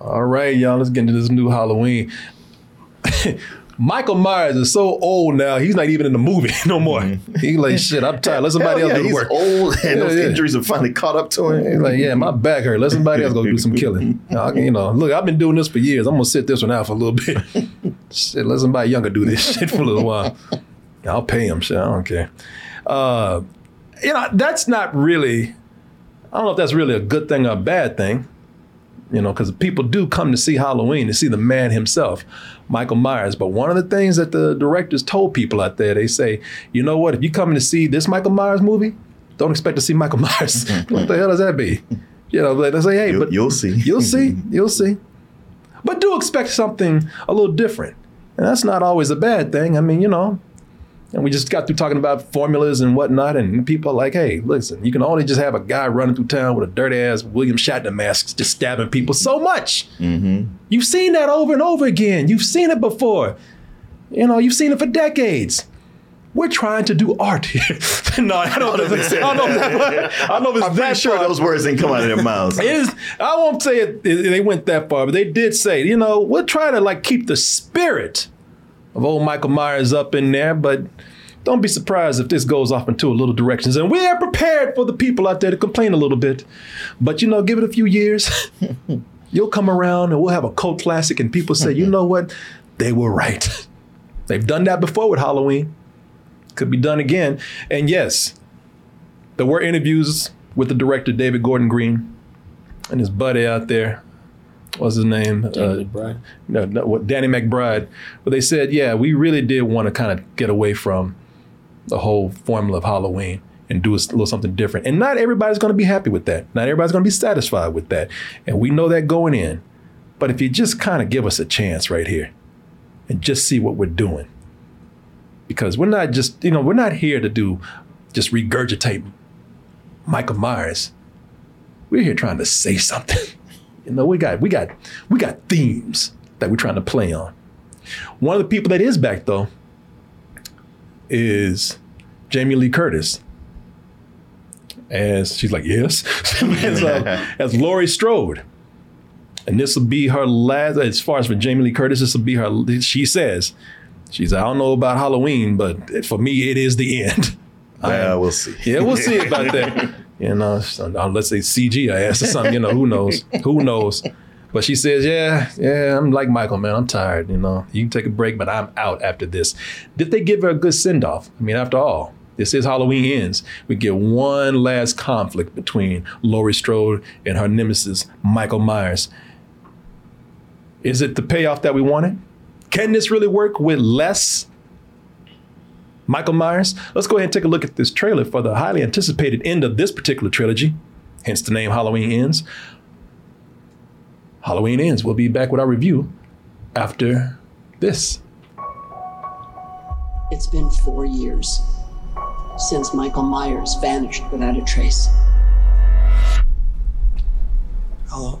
All right, y'all, let's get into this new Halloween. Michael Myers is so old now, he's not even in the movie no more. He's like, shit, I'm tired. Let somebody Hell else yeah, do the he's work. old, and Yeah, those yeah. injuries have finally caught up to him. He's like, yeah, my back hurt. Let somebody else go do some killing. I you know, look, I've been doing this for years. I'm gonna sit this one out for a little bit. shit, let somebody younger do this shit for a little while. I'll pay him. Shit, I don't care. Uh, you know, that's not really. I don't know if that's really a good thing or a bad thing. You know, because people do come to see Halloween to see the man himself, Michael Myers. But one of the things that the directors told people out there, they say, you know what? If you coming to see this Michael Myers movie, don't expect to see Michael Myers. what the hell does that be? You know, they say, hey, You'll, but you'll see. You'll see. You'll see. But do expect something a little different. And that's not always a bad thing. I mean, you know, and we just got through talking about formulas and whatnot, and people are like, hey, listen, you can only just have a guy running through town with a dirty ass William Shatner mask just stabbing people so much. Mm-hmm. You've seen that over and over again. You've seen it before. You know, you've seen it for decades. We're trying to do art here. no, I don't know. if it's- I don't know that- I don't know if it's I'm pretty that sure far. those words didn't come out of their mouths. It is. I won't say it, it- They went that far, but they did say, you know, we're trying to like keep the spirit of old Michael Myers up in there, but don't be surprised if this goes off into a little directions. And we are prepared for the people out there to complain a little bit, but you know, give it a few years, you'll come around and we'll have a cult classic, and people say, you know what, they were right. They've done that before with Halloween. Could be done again. And yes, there were interviews with the director David Gordon Green and his buddy out there. What's his name? Danny Uh, McBride. no, no, what, Danny McBride. But they said, yeah, we really did want to kind of get away from the whole formula of Halloween and do a little something different. And not everybody's going to be happy with that. Not everybody's going to be satisfied with that. And we know that going in. But if you just kind of give us a chance right here and just see what we're doing, because we're not just, you know, we're not here to do just regurgitate Michael Myers. We're here trying to say something. You know, we got we got we got themes that we're trying to play on. One of the people that is back though is Jamie Lee Curtis. As she's like, yes, as, uh, as Laurie Strode. And this will be her last, as far as for Jamie Lee Curtis, this will be her, she says, she's, I don't know about Halloween, but for me, it is the end. Yeah, we'll see. Yeah, we'll see about that. You know, so, uh, let's say CG I asked or something, you know, who knows? Who knows? But she says, Yeah, yeah, I'm like Michael, man. I'm tired, you know. You can take a break, but I'm out after this. Did they give her a good send off? I mean, after all, this is Halloween ends. We get one last conflict between Laurie Strode and her nemesis, Michael Myers. Is it the payoff that we wanted? Can this really work with less Michael Myers. Let's go ahead and take a look at this trailer for the highly anticipated end of this particular trilogy, hence the name Halloween Ends. Halloween Ends. We'll be back with our review after this. It's been four years since Michael Myers vanished without a trace. Hello.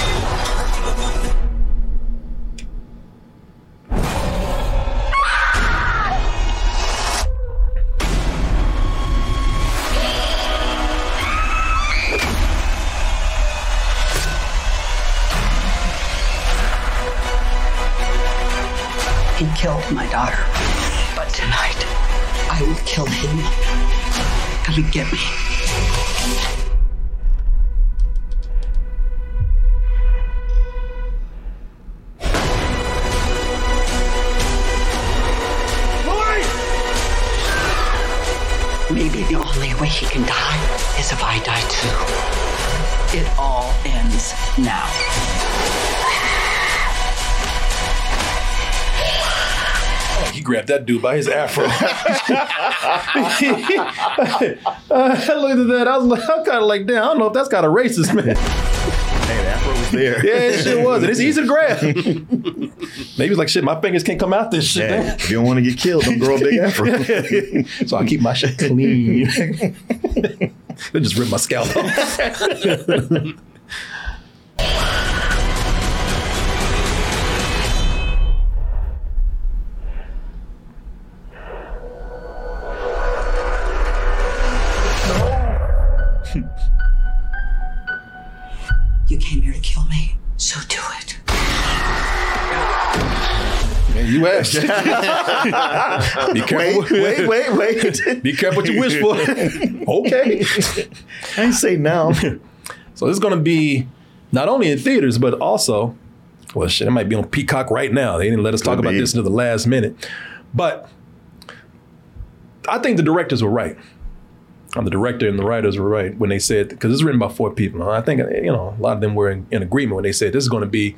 My daughter. But tonight, I will kill him. Come and get me. That dude by his afro. I looked at that. I was like, I'm kind of like, damn, I don't know if that's kind of racist, man. Hey, the afro was there. Yeah, it sure was. And it's easy to grab. Maybe it's like, shit, my fingers can't come out this shit. Hey, man. if you don't want to get killed, don't grow a big afro. so I keep my shit clean. they just rip my scalp off. So do it. Man, you asked. Be careful. wait, wait, wait, wait. Be careful what you wish for. okay. I say now. So this is going to be not only in theaters, but also, well, shit, it might be on Peacock right now. They didn't let us talk Could about this until the last minute. But I think the directors were right. The director and the writers were right when they said, because it's written by four people. I think, you know, a lot of them were in, in agreement when they said this is going to be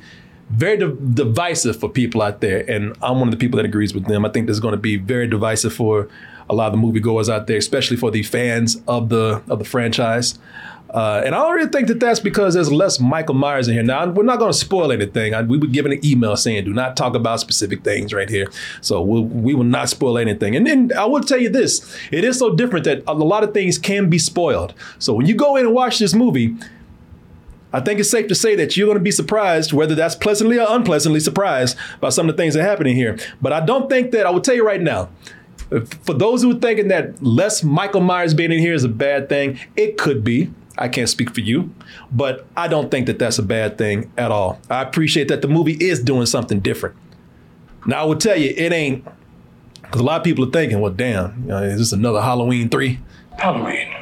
very div- divisive for people out there. And I'm one of the people that agrees with them. I think this is going to be very divisive for a lot of the moviegoers out there, especially for the fans of the of the franchise. Uh, and I really think that that's because there's less Michael Myers in here. Now, we're not going to spoil anything. I, we were given an email saying, do not talk about specific things right here. So we'll, we will not spoil anything. And then I will tell you this it is so different that a lot of things can be spoiled. So when you go in and watch this movie, I think it's safe to say that you're going to be surprised, whether that's pleasantly or unpleasantly surprised by some of the things that happen in here. But I don't think that, I will tell you right now, for those who are thinking that less Michael Myers being in here is a bad thing, it could be. I can't speak for you, but I don't think that that's a bad thing at all. I appreciate that the movie is doing something different. Now, I will tell you, it ain't, because a lot of people are thinking, well, damn, you know, is this another Halloween 3? Halloween.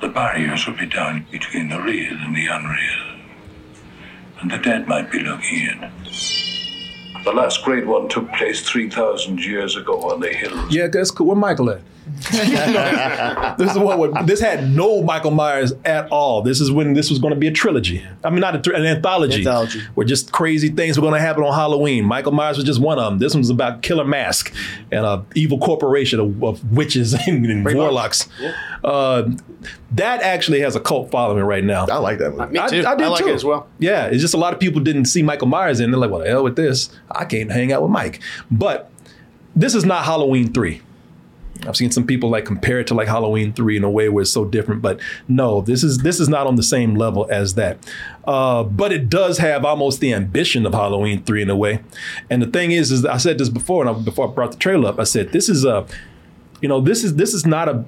The barriers will be down between the real and the unreal. And the dead might be looking in. The last great one took place 3,000 years ago on the hills. Yeah, that's cool. Where Michael at? this is what, what this had no Michael Myers at all. This is when this was going to be a trilogy. I mean, not a, tr- an anthology. Anthology. Where just crazy things were going to happen on Halloween. Michael Myers was just one of them. This one's about Killer Mask and a evil corporation of, of witches and, and warlocks. Uh, that actually has a cult following right now. I like that movie. Me too. I, did like too. it as well. Yeah, it's just a lot of people didn't see Michael Myers in. They're like, "Well, the hell with this? I can't hang out with Mike." But this is not Halloween three. I've seen some people like compare it to like Halloween three in a way where it's so different, but no, this is this is not on the same level as that. Uh, but it does have almost the ambition of Halloween three in a way. And the thing is, is I said this before, and I, before I brought the trailer up, I said this is a, you know, this is this is not a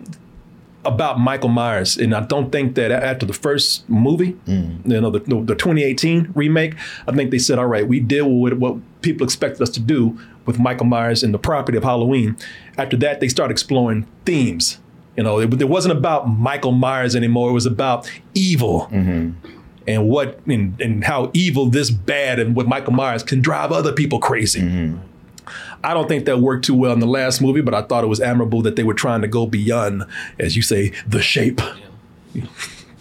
about Michael Myers, and I don't think that after the first movie, mm. you know, the, the 2018 remake, I think they said, all right, we deal with what people expected us to do with Michael Myers and the property of Halloween. After that, they started exploring themes. You know, it, it wasn't about Michael Myers anymore. It was about evil mm-hmm. and what and, and how evil this bad and what Michael Myers can drive other people crazy. Mm-hmm. I don't think that worked too well in the last movie, but I thought it was admirable that they were trying to go beyond, as you say, the shape.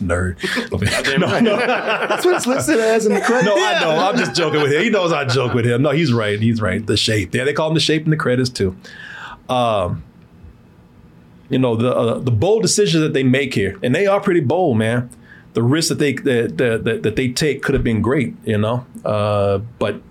Nerd. no, no, That's what it's listed as in the credits. no, I know. I'm just joking with him. He knows I joke with him. No, he's right. He's right. The shape. Yeah, they call him the shape in the credits too. Um, you know the uh, the bold decisions that they make here, and they are pretty bold, man. The risks that they that that, that, that they take could have been great, you know. Uh, but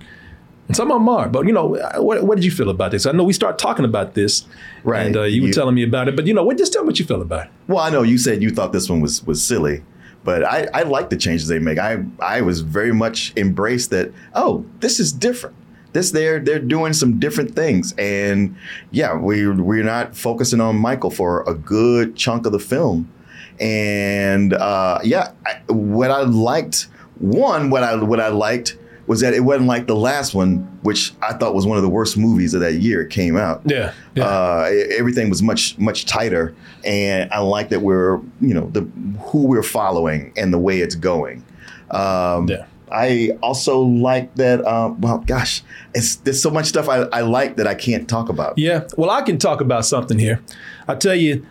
and some of them are. But you know, what, what did you feel about this? I know we start talking about this, Right. And uh, you were telling me about it, but you know, what? Just tell me what you feel about it. Well, I know you said you thought this one was was silly, but I, I like the changes they make. I I was very much embraced that. Oh, this is different. This they're they're doing some different things, and yeah, we we're not focusing on Michael for a good chunk of the film, and uh, yeah, I, what I liked one what I what I liked was that it wasn't like the last one, which I thought was one of the worst movies of that year. It came out. Yeah, yeah. Uh, everything was much much tighter, and I like that we're you know the who we're following and the way it's going. Um, Yeah. I also like that. Um, well, gosh, it's there's so much stuff I, I like that I can't talk about. Yeah. Well, I can talk about something here. I tell you,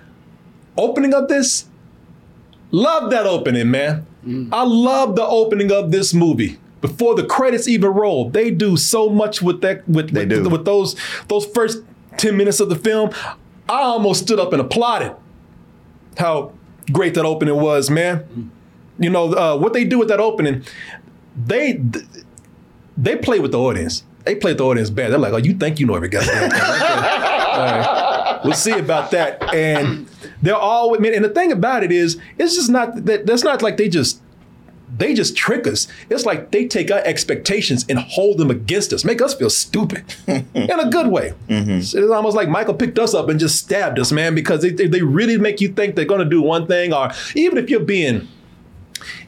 opening up this, love that opening, man. I love the opening of this movie. Before the credits even roll, they do so much with that with with, with those those first 10 minutes of the film, I almost stood up and applauded how great that opening was, man. You know, uh, what they do with that opening, they they play with the audience. They play with the audience bad. They're like, oh, you think you know every goddamn thing. Okay. We'll see about that. And they're all, I mean, and the thing about it is, it's just not that that's not like they just they just trick us. It's like they take our expectations and hold them against us, make us feel stupid in a good way. Mm-hmm. It's almost like Michael picked us up and just stabbed us, man, because they, they really make you think they're going to do one thing, or even if you're being,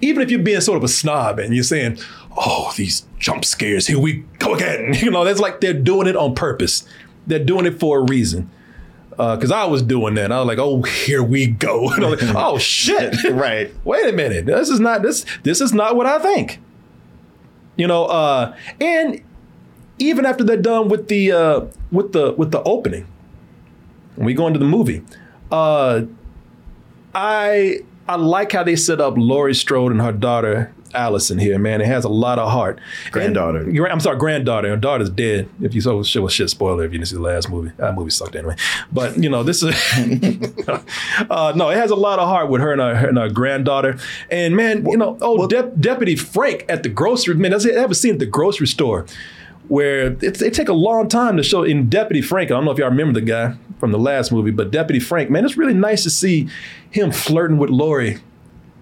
even if you're being sort of a snob and you're saying, "Oh, these jump scares, here we go again," you know, that's like they're doing it on purpose. They're doing it for a reason. Because I was doing that, I was like, "Oh, here we go!" Know, like, oh shit! Right. wait a minute this is not this this is not what i think you know uh and even after they're done with the uh with the with the opening when we go into the movie uh i i like how they set up laurie strode and her daughter allison here man it has a lot of heart Granddaughter. And- i'm sorry granddaughter her daughter's dead if you saw shit was shit spoiler if you didn't see the last movie that movie sucked anyway but you know this is uh, no, it has a lot of heart with her and her, her, and her granddaughter. And man, you know, oh, Dep- Deputy Frank at the grocery man, that's, I have a scene at the grocery store where it, it take a long time to show in Deputy Frank. I don't know if y'all remember the guy from the last movie, but Deputy Frank, man, it's really nice to see him flirting with Laurie.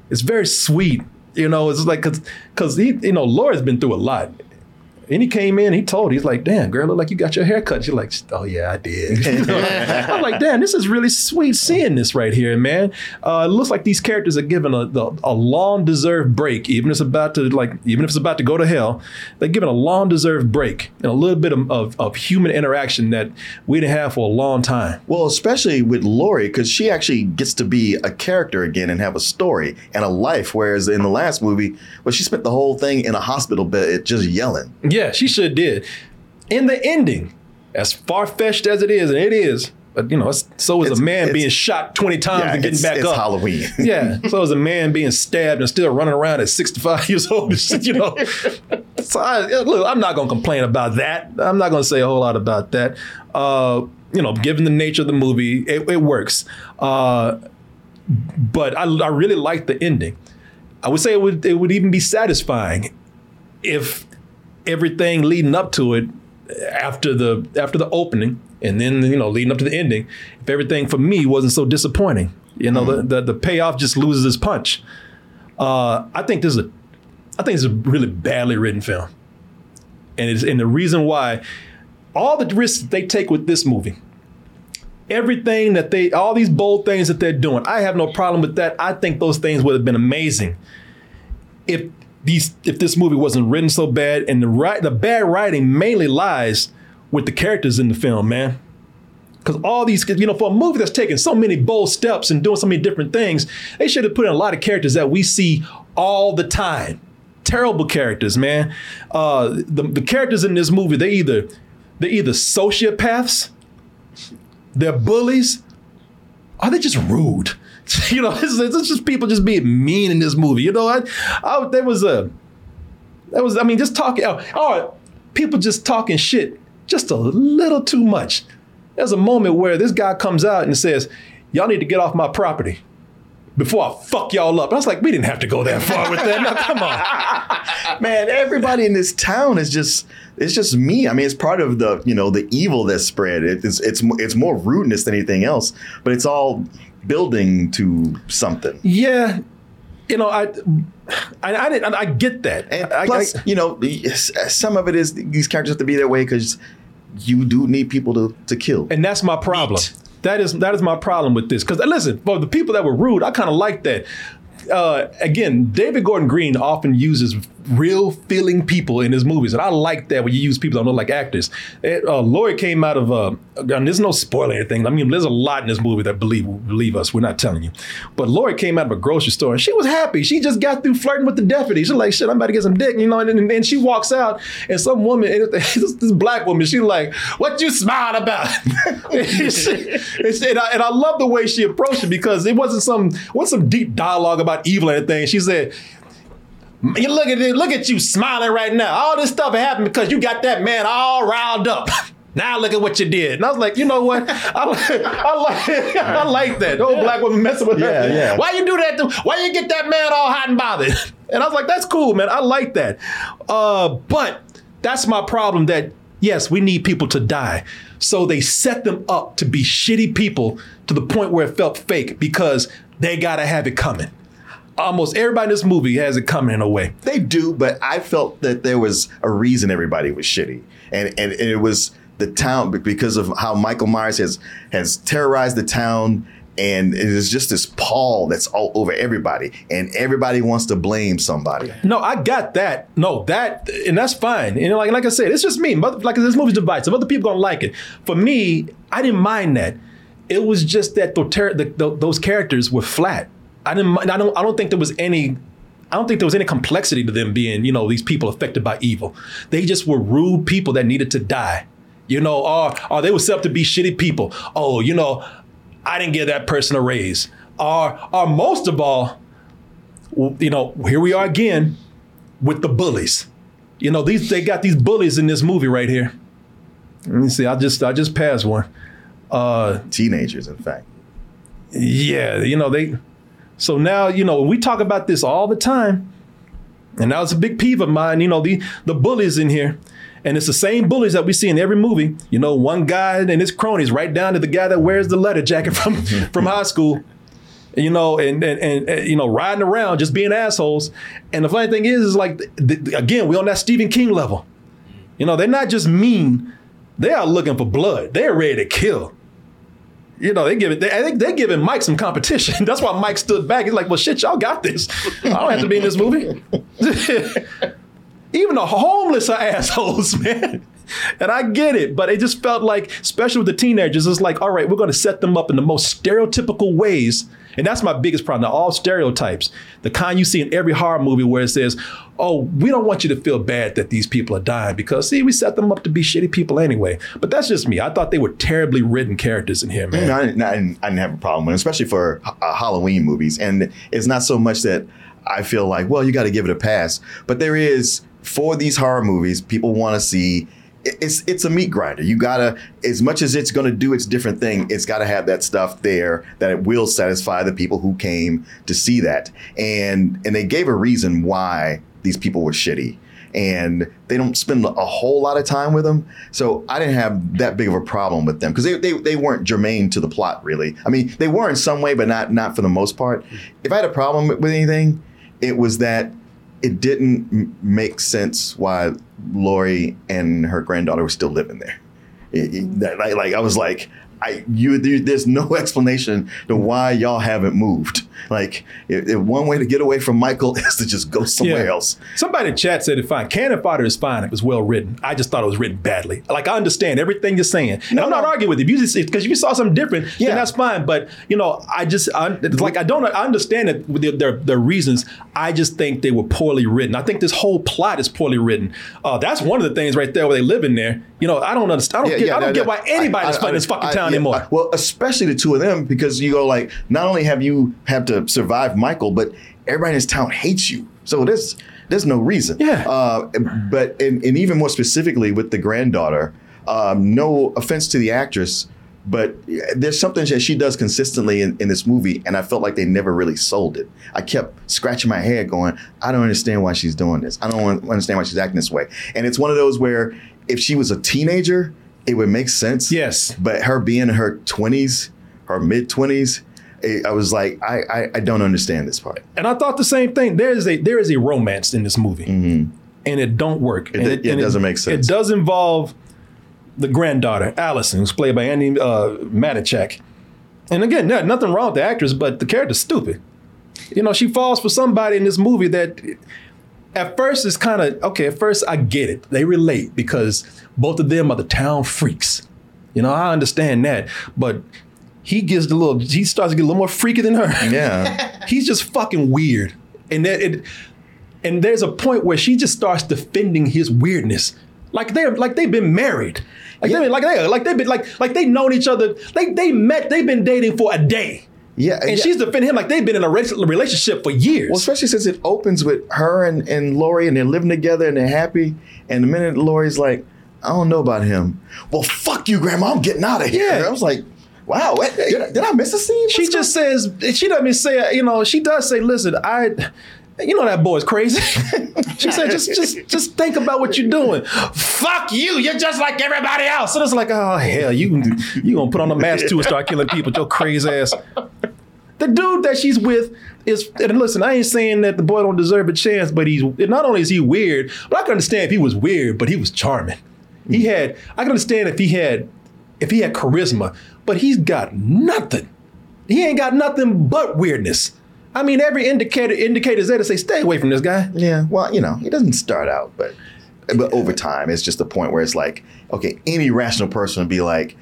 It's very sweet. You know, it's like because because he you know Laura's been through a lot. And he came in, he told, he's like, damn, girl, look like you got your hair cut. She's like, oh yeah, I did. I'm like, damn, this is really sweet seeing this right here, man. Uh, it looks like these characters are given a, a, a long deserved break, even if it's about to like, even if it's about to go to hell, they're given a long deserved break and a little bit of, of, of human interaction that we didn't have for a long time. Well, especially with Laurie, because she actually gets to be a character again and have a story and a life. Whereas in the last movie, well, she spent the whole thing in a hospital bed just yelling. Yeah, she should did. In the ending, as far fetched as it is, and it is, but you know, it's, so is It's- a man being shot twenty times Yeah, and getting back it's up. Halloween. yeah, so is a man being stabbed and still running around at 65 years old. You know, so I, look, I'm not gonna complain about that. I'm not gonna say a whole lot about that. Uh, you know, given the nature of the movie, it, it works. Uh, but I, I really like the ending. I would say it would it would even be satisfying if everything leading up to it after the after the opening and then you know leading up to the ending if everything for me wasn't so disappointing you know the, the the payoff just loses its punch. Uh i think this is a i think it's a really badly written film. And it's and the reason why all the risks they take with this movie everything that they all these bold things that they're doing i have no problem with that. I think those things would have been amazing if these if this movie wasn't written so bad and the right the bad writing mainly lies with the characters in the film man. Because all these you know for a movie that's taking so many bold steps and doing so many different things they should have put in a lot of characters that we see all the time. Terrible characters man. Uh the, the characters in this movie they either they're either sociopaths they're bullies are they just rude? You know, it's, it's just people just being mean in this movie. You know, I, I there was a, that was I mean, just talking. Oh, oh, people just talking shit just a little too much. There's a moment where this guy comes out and says, "Y'all need to get off my property." Before I fuck y'all up, I was like, we didn't have to go that far with that. Now, come on. Man, everybody in this town is just it's just me. I mean, it's part of the you know the evil that's spread. It's it's it's more rudeness than anything else, but it's all building to something. Yeah, you know, I, I, I, didn't, I get that. And I- I- plus, you know, some of it is these characters have to be that way because you do need people to to kill. And that's my problem. That is that is my problem with this. Because listen, for the people that were rude, I kind of like that. Uh, again, David Gordon Green often uses real feeling people in his movies, and I like that when you use people don't look like actors. It, uh, Laurie came out of, uh, and there's no spoiler or anything. I mean, there's a lot in this movie that believe believe us. We're not telling you, but Laurie came out of a grocery store and she was happy. She just got through flirting with the deputy. She's like, "Shit, I'm about to get some dick," you know. And, and she walks out, and some woman, and this, this black woman, she's like, "What you smiling about?" and, she- and I, and I love the way she approached it because it wasn't some wasn't some deep dialogue about evil or anything. She said. You look at it, look at you smiling right now. All this stuff happened because you got that man all riled up. Now look at what you did. And I was like, you know what? I like, I like, I like that. Old black woman messing with Yeah, her. yeah. Why you do that? To, why you get that man all hot and bothered? And I was like, that's cool, man. I like that. Uh, but that's my problem. That yes, we need people to die. So they set them up to be shitty people to the point where it felt fake because they gotta have it coming. Almost everybody in this movie has it coming in a way. They do, but I felt that there was a reason everybody was shitty, and and, and it was the town because of how Michael Myers has has terrorized the town, and it is just this pall that's all over everybody, and everybody wants to blame somebody. No, I got that. No, that and that's fine. And like like I said, it's just me. But like this movie's divisive. Other people gonna like it. For me, I didn't mind that. It was just that the, the, those characters were flat. I didn't. I don't. I don't think there was any. I don't think there was any complexity to them being, you know, these people affected by evil. They just were rude people that needed to die. You know, or or they were set up to be shitty people. Oh, you know, I didn't give that person a raise. Or or most of all, you know, here we are again with the bullies. You know, these they got these bullies in this movie right here. Let me see. I just I just passed one. Uh Teenagers, in fact. yeah, you know, they so now, you know, we talk about this all the time. And that was a big peeve of mine, you know, the the bullies in here. And it's the same bullies that we see in every movie. You know, one guy and his cronies, right down to the guy that wears the leather jacket from from high school. You know, and, and and and, you know, riding around just being assholes. And the funny thing is, is like th- th- again, we on that Stephen King level. You know, they're not just mean; they are looking for blood. They're ready to kill. You know, they give it. They, I think they're giving Mike some competition. That's why Mike stood back. He's like, "Well, shit, y'all got this. I don't have to be in this movie." Even the homeless are assholes, man. And I get it, but it just felt like, especially with the teenagers, it's like, all right, we're going to set them up in the most stereotypical ways. And that's my biggest problem. They're all stereotypes. The kind you see in every horror movie where it says, oh, we don't want you to feel bad that these people are dying because, see, we set them up to be shitty people anyway. But that's just me. I thought they were terribly written characters in here, man. I, didn't, I, didn't, I didn't have a problem with it, especially for uh, Halloween movies. And it's not so much that I feel like, well, you got to give it a pass, but there is for these horror movies, people want to see. It- It's it's a meat grinder. You gotta as much as it's gonna do its different thing. It's gotta have that stuff there that it will satisfy the people who came to see that. And and they gave a reason why these people were shitty and they don't spend a whole lot of time with them. So I didn't have that big of a problem with them because they, they, they weren't germane to the plot, really. I mean, they were in some way, but not not for the most part. If I had a problem with anything, it was that it didn't make sense why Laurie and her granddaughter were still living there. It- it- that- like I was like, I you there- there's no explanation to why y'all haven't moved. Like, if, if one way to get away from Michael is to just go somewhere Yeah. else. Somebody in chat said it fine. Cannon fodder is fine. It was well written. I just thought it was written badly. Like I understand everything you're saying. And No, I'm not no. arguing with you. Because you, if you saw something different, Yeah. that's fine. But you know, I just I, like I don't I understand it with their, their reasons. I just think they were poorly written. I think this whole plot is poorly written. Uh, that's one of the things right there where they live in there. You know, I don't understand. I don't get, I don't get why anybody's I- this fucking I- town yeah, anymore. I- well, especially the two of them, because you go like, not only have you have to survive Michael, but everybody in this town hates you. So there's there's no reason. Yeah. Uh, but and, and even more specifically with the granddaughter, um, no offense to the actress, but there's something that she does consistently in, in this movie, and I felt like they never really sold it. I kept scratching my head, going, I don't understand why she's doing this. I don't understand why she's acting this way. And it's one of those where if she was a teenager, it would make sense. Yes. But her being in her 20s, her mid 20s, I was like, I, I I don't understand this part. and I thought the same thing. There is a there is a romance in this movie, and it don't work. Mm-hmm. It- And it and doesn't make sense. It does involve the granddaughter, Allison, who's played by Andi uh, Matichak. And again, no, nothing wrong with the actress, but the character's stupid. You know, she falls for somebody in this movie that at first is kind of okay. At first, I get it; they relate because both of them are the town freaks. You know, I understand that, but he gets a little. He starts to get a little more freaky than her. Yeah. he's just fucking weird. And that it, and there's a point where she just starts defending his weirdness, like they're like they've been married, like they like they like they've been like like they've known each other. They they met. They've been dating for a day. Yeah. And yeah. she's defending him like they've been in a relationship for years. Well, especially since it opens with her and, and Laurie and they're living together and they're happy. And the minute Laurie's like, I don't know about him. Well, fuck you, Grandma. I'm getting out of here. Yeah. I was like, wow, what, did, I- did I miss a scene? She What's just says she doesn't say you know she does say listen I you know that boy's crazy. she said just just just think about what you're doing. Fuck you, you're just like everybody else. And it's like oh hell you you gonna put on a mask too and start killing people your crazy ass. The dude that she's with is and listen I ain't saying that the boy don't deserve a chance but he's not only is he weird but I can understand if he was weird but he was charming. He had I can understand if he had if he had charisma but he's got nothing. He ain't got nothing but weirdness. I mean, every indicator indicators there to say, stay away from this guy. Yeah, well, you know, he doesn't start out, but but over time, it's just the point where it's like, okay, any rational person would be like,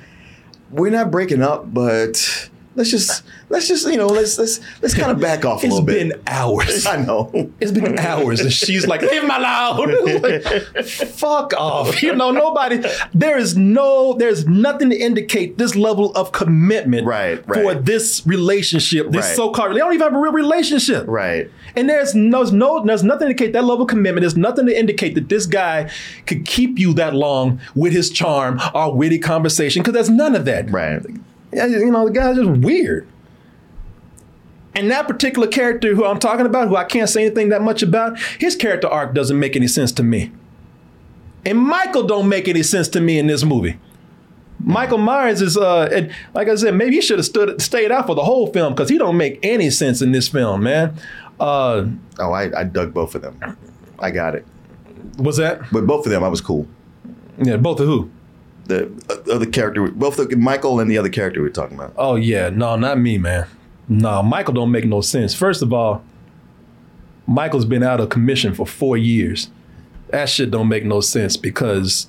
we're not breaking up, but let's just let's just you know let's let's let's kind of back off a It's little been hours. I know. It's been hours, and she's like, "Leave alone." Like, Fuck off. You know, nobody. There is no. There's nothing to indicate this level of commitment Right, for this relationship. This Right. so-called. They don't even have a real relationship. Right. And there's no, there's no, there's nothing to indicate that level of commitment. There's nothing to indicate that this guy could keep you that long with his charm or witty conversation, because there's none of that. Right. You know, the guy's just weird. And that particular character who I'm talking about, who I can't say anything that much about, his character arc doesn't make any sense to me. And Michael don't make any sense to me in this movie. Michael Myers is, uh, and like I said, maybe he should have stood stayed out for the whole film because he don't make any sense in this film, man. Uh, Oh, I, I dug both of them. I got it. was that? But both of them, I was cool. Yeah, both of who? The other character, both the Michael and the other character we are talking about. Oh yeah, no, not me, man. No, Michael don't make no sense. First of all, Michael's been out of commission for four years. That shit don't make no sense because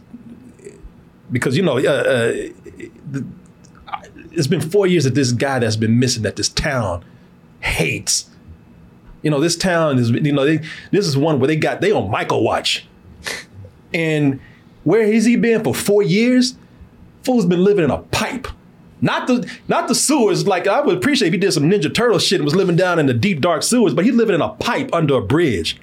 because you know uh, uh, it's been four years that this guy that's been missing that this town hates. You know, this town is you know they, this is one where they got they on Michael watch, and where has he been for four years? Fool's been living in a pipe. Not the not the sewers. Like I would appreciate if he did some Ninja Turtle shit and was living down in the deep dark sewers, but he's living in a pipe under a bridge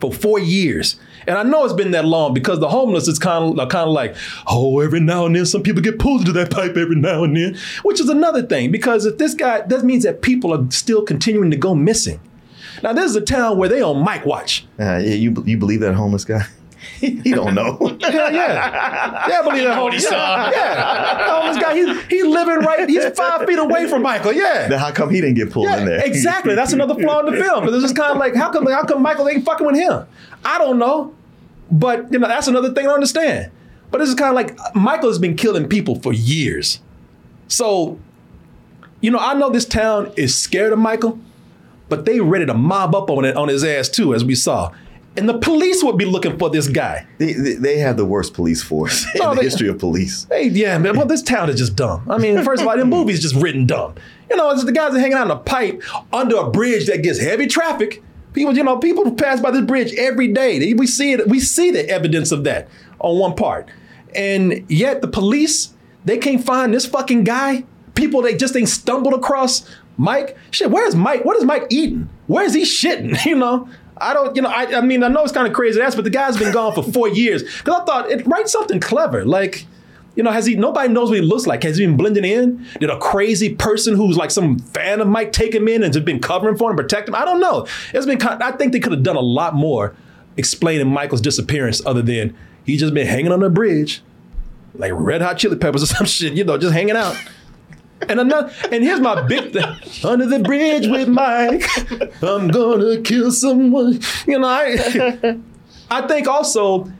for four years. And I know it's been that long because the homeless is kind of kind of like, oh, every now and then some people get pulled into that pipe every now and then, which is another thing because if this guy that means that people are still continuing to go missing. Now this is a town where they on Mike watch. Uh, yeah, you you believe that homeless guy? he don't know. Yeah, yeah. Yeah, I believe that homeless. Yeah, yeah. That homeless guy, he's, he's living right, he's five feet away from Michael. Yeah. Then how come he didn't get pulled Yeah, in there? exactly. That's another flaw in the film. Because it's just kind of like, how come, how come Michael ain't fucking with him? I don't know. But you know, that's another thing I understand. But this is kind of like Michael has been killing people for years. So, you know, I know this town is scared of Michael, but they ready to mob up on it on his ass too, as we saw. And the police would be looking for this guy. They, they, they have the worst police force in No, the history of police. Hey, yeah, man. Well, this town is just dumb. I mean, first of all, the movie's just written dumb. You know, it's the guys are hanging out in a pipe under a bridge that gets heavy traffic. People, you know, people pass by this bridge every day. We see it. We see the evidence of that on one part, and yet the police they can't find this fucking guy. People they just ain't stumbled across Mike. Shit, where's Mike? What is Mike eating? Where's he shitting? You know. I don't, you know, I, I mean, I know it's kind of crazy ask, but the guy's been gone for four years. Because I thought, it, write something clever. Like, you know, has he? Nobody knows what he looks like. Has he been blending in? Did a crazy person who's like some fan of Mike take him in and just been covering for him, protect him? I don't know. It's been. I think they could have done a lot more explaining Michael's disappearance, other than he's just been hanging on the bridge, like Red Hot Chili Peppers or some shit. You know, just hanging out. And another, and here's my big thing. Under the bridge with Mike, I'm gonna kill someone. You know, I I think also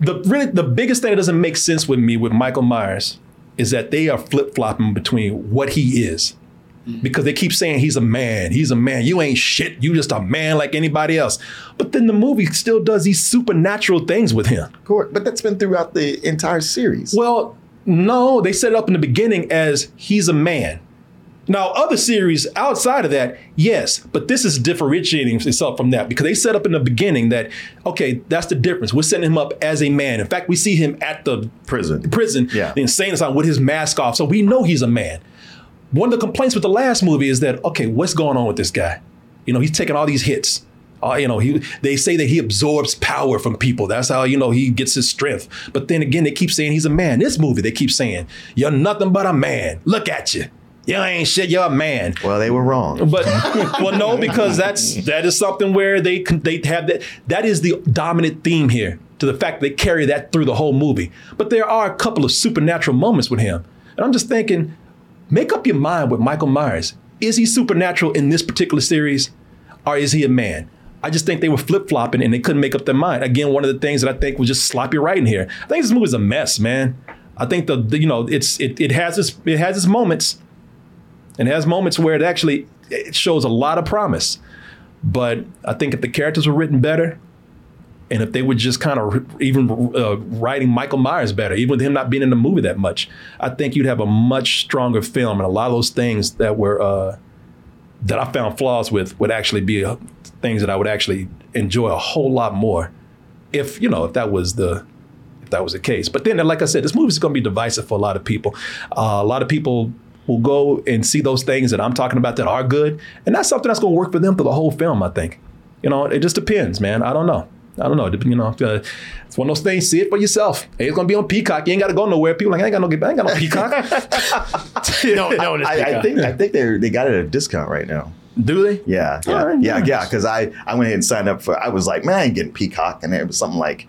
the really the biggest thing that doesn't make sense with me with Michael Myers is that they are flip flopping between what he is. Mm-hmm. Because they keep saying he's a man, he's a man. You ain't shit. You just a man like anybody else. But then the movie still does these supernatural things with him. Court, but that's been throughout the entire series. Well, no, they set it up in the beginning as he's a man. Now, other series outside of that, yes, but this is differentiating itself from that because they set up in the beginning that, okay, that's the difference. We're setting him up as a man. In fact, we see him at the Prison. prison, Yeah. the insane asylum with his mask off, so we know he's a man. One of the complaints with the last movie is that, okay, what's going on with this guy? You know, he's taking all these hits, Uh, you know, he they say that he absorbs power from people. That's how you know he gets his strength. But then again, they keep saying he's a man. This movie, they keep saying you're nothing but a man. Look at you. You ain't shit. You're a man. Well, they were wrong. But well, no, because that's that is something where they they have that. That is the dominant theme here. To the fact they carry that through the whole movie. But there are a couple of supernatural moments with him, and I'm just thinking, make up your mind with Michael Myers. Is he supernatural in this particular series, or is he a man? I just think they were flip flopping and they couldn't make up their mind. Again, one of the things that I think was just sloppy writing here. I think this movie's a mess, man. I think the, the you know it's it, it has its it has its moments, and it has moments where it actually it shows a lot of promise. But I think if the characters were written better, and if they were just kind of even uh, writing Michael Myers better, even with him not being in the movie that much, I think you'd have a much stronger film. And a lot of those things that were uh, that I found flaws with would actually be things that I would actually enjoy a whole lot more if you know if that was the if that was the case. But then, like I said, this movie is going to be divisive for a lot of people. Uh, a lot of people will go and see those things that I'm talking about that are good, and that's something that's going to work for them through the whole film. I think. You know, it just depends, man. I don't know. I don't know. You know, uh, it's one of those things. See it for yourself. Hey, it's gonna be on Peacock. You ain't got to go nowhere. People like I ain't got no. I ain't got no Peacock. no, no, it's I, I think I think they they got it at a discount right now. Do they? Yeah, yeah, All right, yeah, nice. yeah. Because I I went ahead and signed up for. I was like, man, I ain't getting Peacock, and it was something like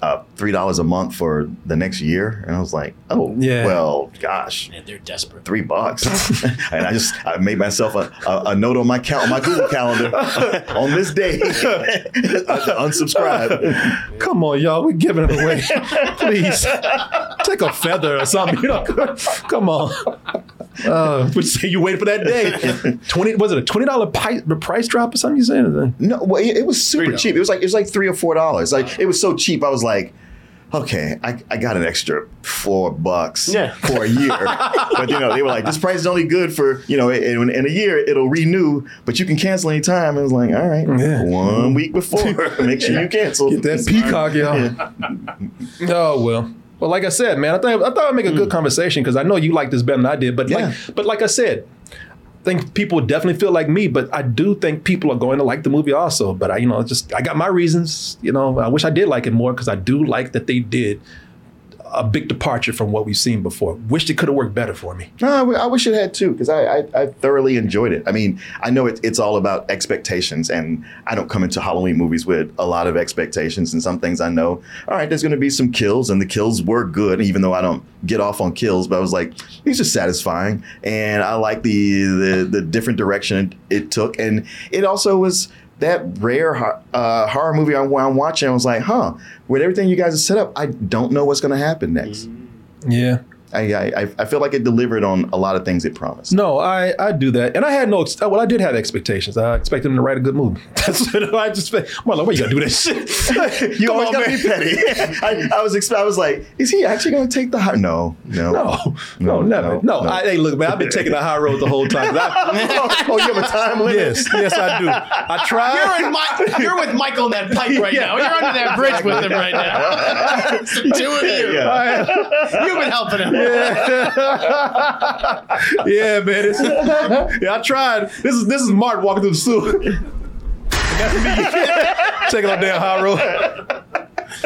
uh, three dollars a month for the next year, and I was like, oh, Yeah. well, gosh. Man, they're desperate. Three bucks, and I just I made myself a, a, a note on my cal- on my Google calendar on this day unsubscribe. Come on, y'all. We're giving it away. Please take a feather or something. You know, come on. Uh, would say you waited for that day? Twenty was it a twenty dollar price, price drop or something? You saying? No, well, it, it was super cheap. It was like it was like three or four dollars. Like it was so cheap. I was like, okay, I, I got an extra four bucks Yeah. for a year. but you know, they were like, this price is only good for you know, in, in a year it'll renew, but you can cancel anytime. I was like, all right, Yeah. one week before, make sure you cancel. Get that peacock, y'all. Oh well. Well, like I said, man, I thought I thought I'd make a good hmm. conversation because I know you like this better than I did. But Yeah. like, but like I said, I think people definitely feel like me. But I do think people are going to like the movie also. But I, you know, just I got my reasons. You know, I wish I did like it more because I do like that they did a big departure from what we've seen before. Wished it could have worked better for me. No, I I wish it had too, because I, I, I thoroughly enjoyed it. I mean, I know it, it's all about expectations, and I don't come into Halloween movies with a lot of expectations. And some things I know, all right, there's going to be some kills, and the kills were good, even though I don't get off on kills. But I was like, these are satisfying, and I like the the, the different direction it took, and it also was. That rare uh, horror movie I'm, I'm watching, I was like, huh, with everything you guys have set up, I don't know what's going to happen next. Yeah. I, I I feel like it delivered on a lot of things it promised. No, I I do that, and I had no. Uh, well, I did have expectations. I expected him to write a good movie. That's what I just. I'm like, why you gotta do that shit? You Come always gotta man. be petty. I, I was exp- I was like, is he actually gonna take the high? Road No, no, No, no, never. No, I, hey, look, man, I've been taking the high road the whole time. I- oh, you have a time limit? yes, yes, I do. I try. You're, in Mi- you're with Michael in that pipe right now. You're under that bridge with him right now. It's the two of you. Yeah. You've been helping him. Yeah, yeah, man. It's, yeah, I tried. This is this is Martin walking through the sewer. That's me taking on damn high road.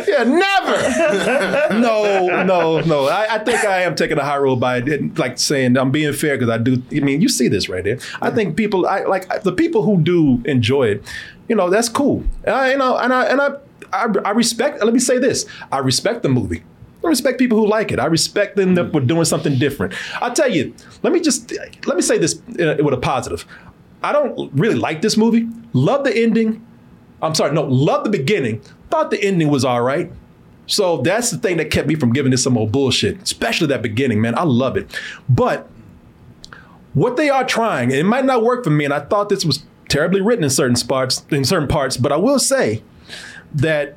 Yeah, never. no, no, no. I, I think I am taking a high road by like saying I'm being fair because I do. I mean, you see this right there. I think people, I like the people who do enjoy it. You know, that's cool. And I, you know, and I and I, I, I respect. Let me say this: I respect the movie. I respect people who like it. I respect them mm. that we're doing something different. I'll tell you. Let me just let me say this with a positive. I don't really like this movie. Love the ending. I'm sorry, no, love the beginning. Thought the ending was all right. So that's the thing that kept me from giving this some more bullshit, especially that beginning, man. I love it. But what they are trying, and it might not work for me, and I thought this was terribly written in certain parts, in certain parts, but I will say that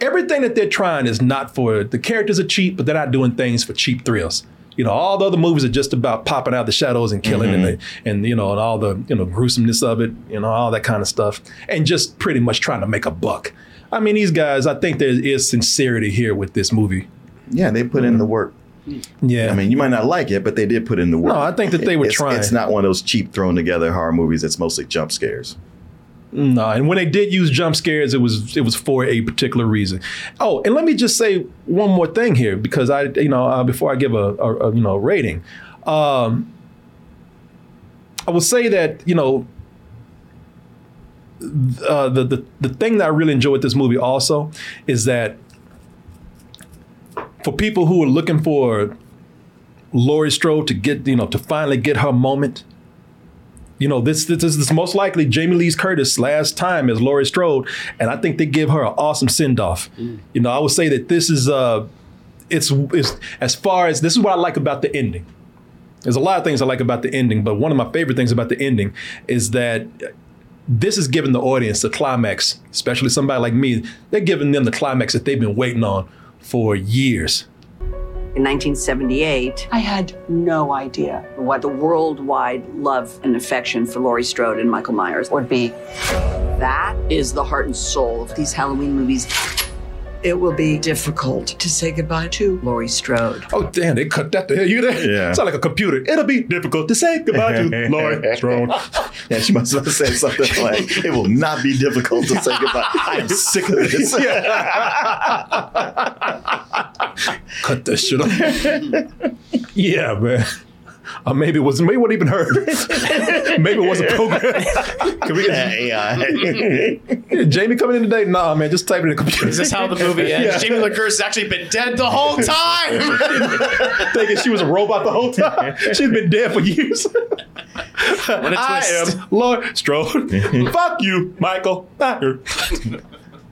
everything that they're trying is not for the characters are cheap, but they're not doing things for cheap thrills. You know, all the other movies are just about popping out the shadows and killing and mm-hmm. the, and you know and all the you know gruesomeness of it, you know, all that kind of stuff, and just pretty much trying to make a buck. I mean, these guys, I think there is sincerity here with this movie. Yeah, they put in the work. Mm-hmm. Yeah, I mean, you might not like it, but they did put in the work. No, I think that they were it's, trying. It's not one of those cheap thrown together horror movies. It's mostly jump scares. No, and when they did use jump scares, it was it was for a particular reason. Oh, and let me just say one more thing here because I, you know, uh, before I give a, a, a you know rating, um, I will say that you know uh, the, the the thing that I really enjoy with this movie also is that for people who are looking for Laurie Strode to get you know to finally get her moment. You know, this this is this most likely Jamie Lee Curtis' last time as Laurie Strode, and I think they give her an awesome send off. You know, I would say that this is uh, it's it's as far as this is what I like about the ending. There's a lot of things I like about the ending, but one of my favorite things about the ending is that this is giving the audience the climax, especially somebody like me. They're giving them the climax that they've been waiting on for years. In 1978, I had no idea what the worldwide love and affection for Laurie Strode and Michael Myers would be. That is the heart and soul of these Halloween movies. It will be difficult to say goodbye to Laurie Strode. Oh damn, they cut that to hell. You there? Yeah. Sound like a computer. It'll be difficult to say goodbye to Laurie Strode. Yeah, she must have said something like, "It will not be difficult to say goodbye." I am sick of this. Cut that shit off. yeah, man. Or maybe it was maybe it wasn't even her. maybe it was a program. Can we Yeah, get AI. Jamie coming in today? Nah, man, just type it in the computer. Is this how the movie ends? Yeah. Jamie Lee Curtis has actually been dead the whole time. Thinking she was a robot the whole time. She's been dead for years. what a I twist. am Lord Strode. Fuck you, Michael.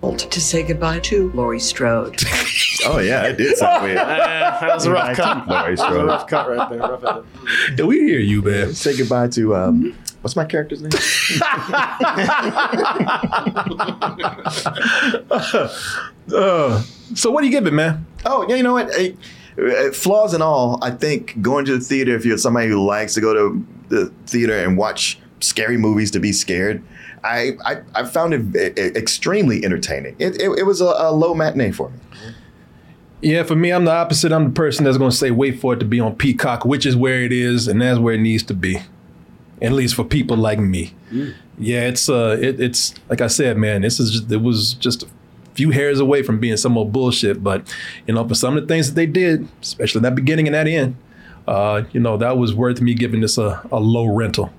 Myers. To say goodbye to Laurie Strode. Oh yeah, I did sound weird. Uh, that was a rough cut. Laurie That was a Strode. rough cut right there. Rough edit. Yeah, we hear you, man. Say goodbye to um, what's my character's name? Uh, so what do you give it, man? Oh, yeah, you know what? Eh, eh, flaws and all, I think going to the theater, if you're somebody who likes to go to the theater and watch scary movies to be scared, I I, I found it extremely entertaining. It, it, it was a, a low matinee for me. Yeah, for me, I'm the opposite. I'm the person that's going to say, wait for it to be on Peacock, which is where it is, and that's where it needs to be. At least for people like me. Yeah, it's uh, it, it's like I said, man. This is just, it was just a few hairs away from being some more bullshit, but you know, for some of the things that they did, especially that beginning and that end, uh, you know, that was worth me giving this a, a low rental.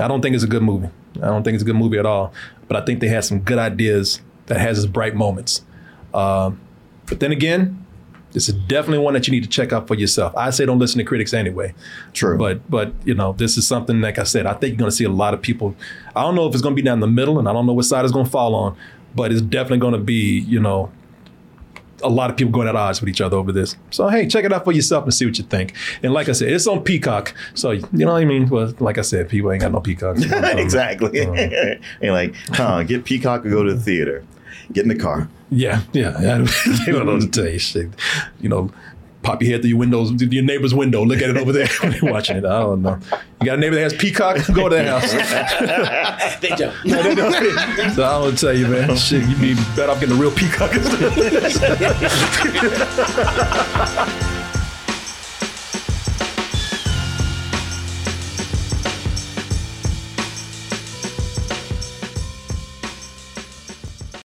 I don't think it's a good movie. I don't think it's a good movie at all. But I think they had some good ideas that has its bright moments. Um, but then again, this is definitely one that you need to check out for yourself. I say don't listen to critics anyway. True. But but you know, this is something like I said, I think you're gonna see a lot of people. I don't know if it's gonna be down the middle and I don't know what side it's gonna fall on, but it's definitely gonna be, you know, a lot of people going at odds with each other over this. So hey, check it out for yourself and see what you think. And like I said, it's on Peacock. So you know what I mean? Well, like I said, people ain't got no Peacock. exactly. Uh-huh. and like, huh, get Peacock or go to the theater. Get in the car. Yeah, yeah. they don't know to tell you shit. You know, pop your head through your windows, your neighbor's window, look at it over there when you're watching it. I don't know. You got a neighbor that has peacock? Go to that house. They don't. No, they don't. so I don't tell you, man. Shit, you'd be better off getting a real peacock.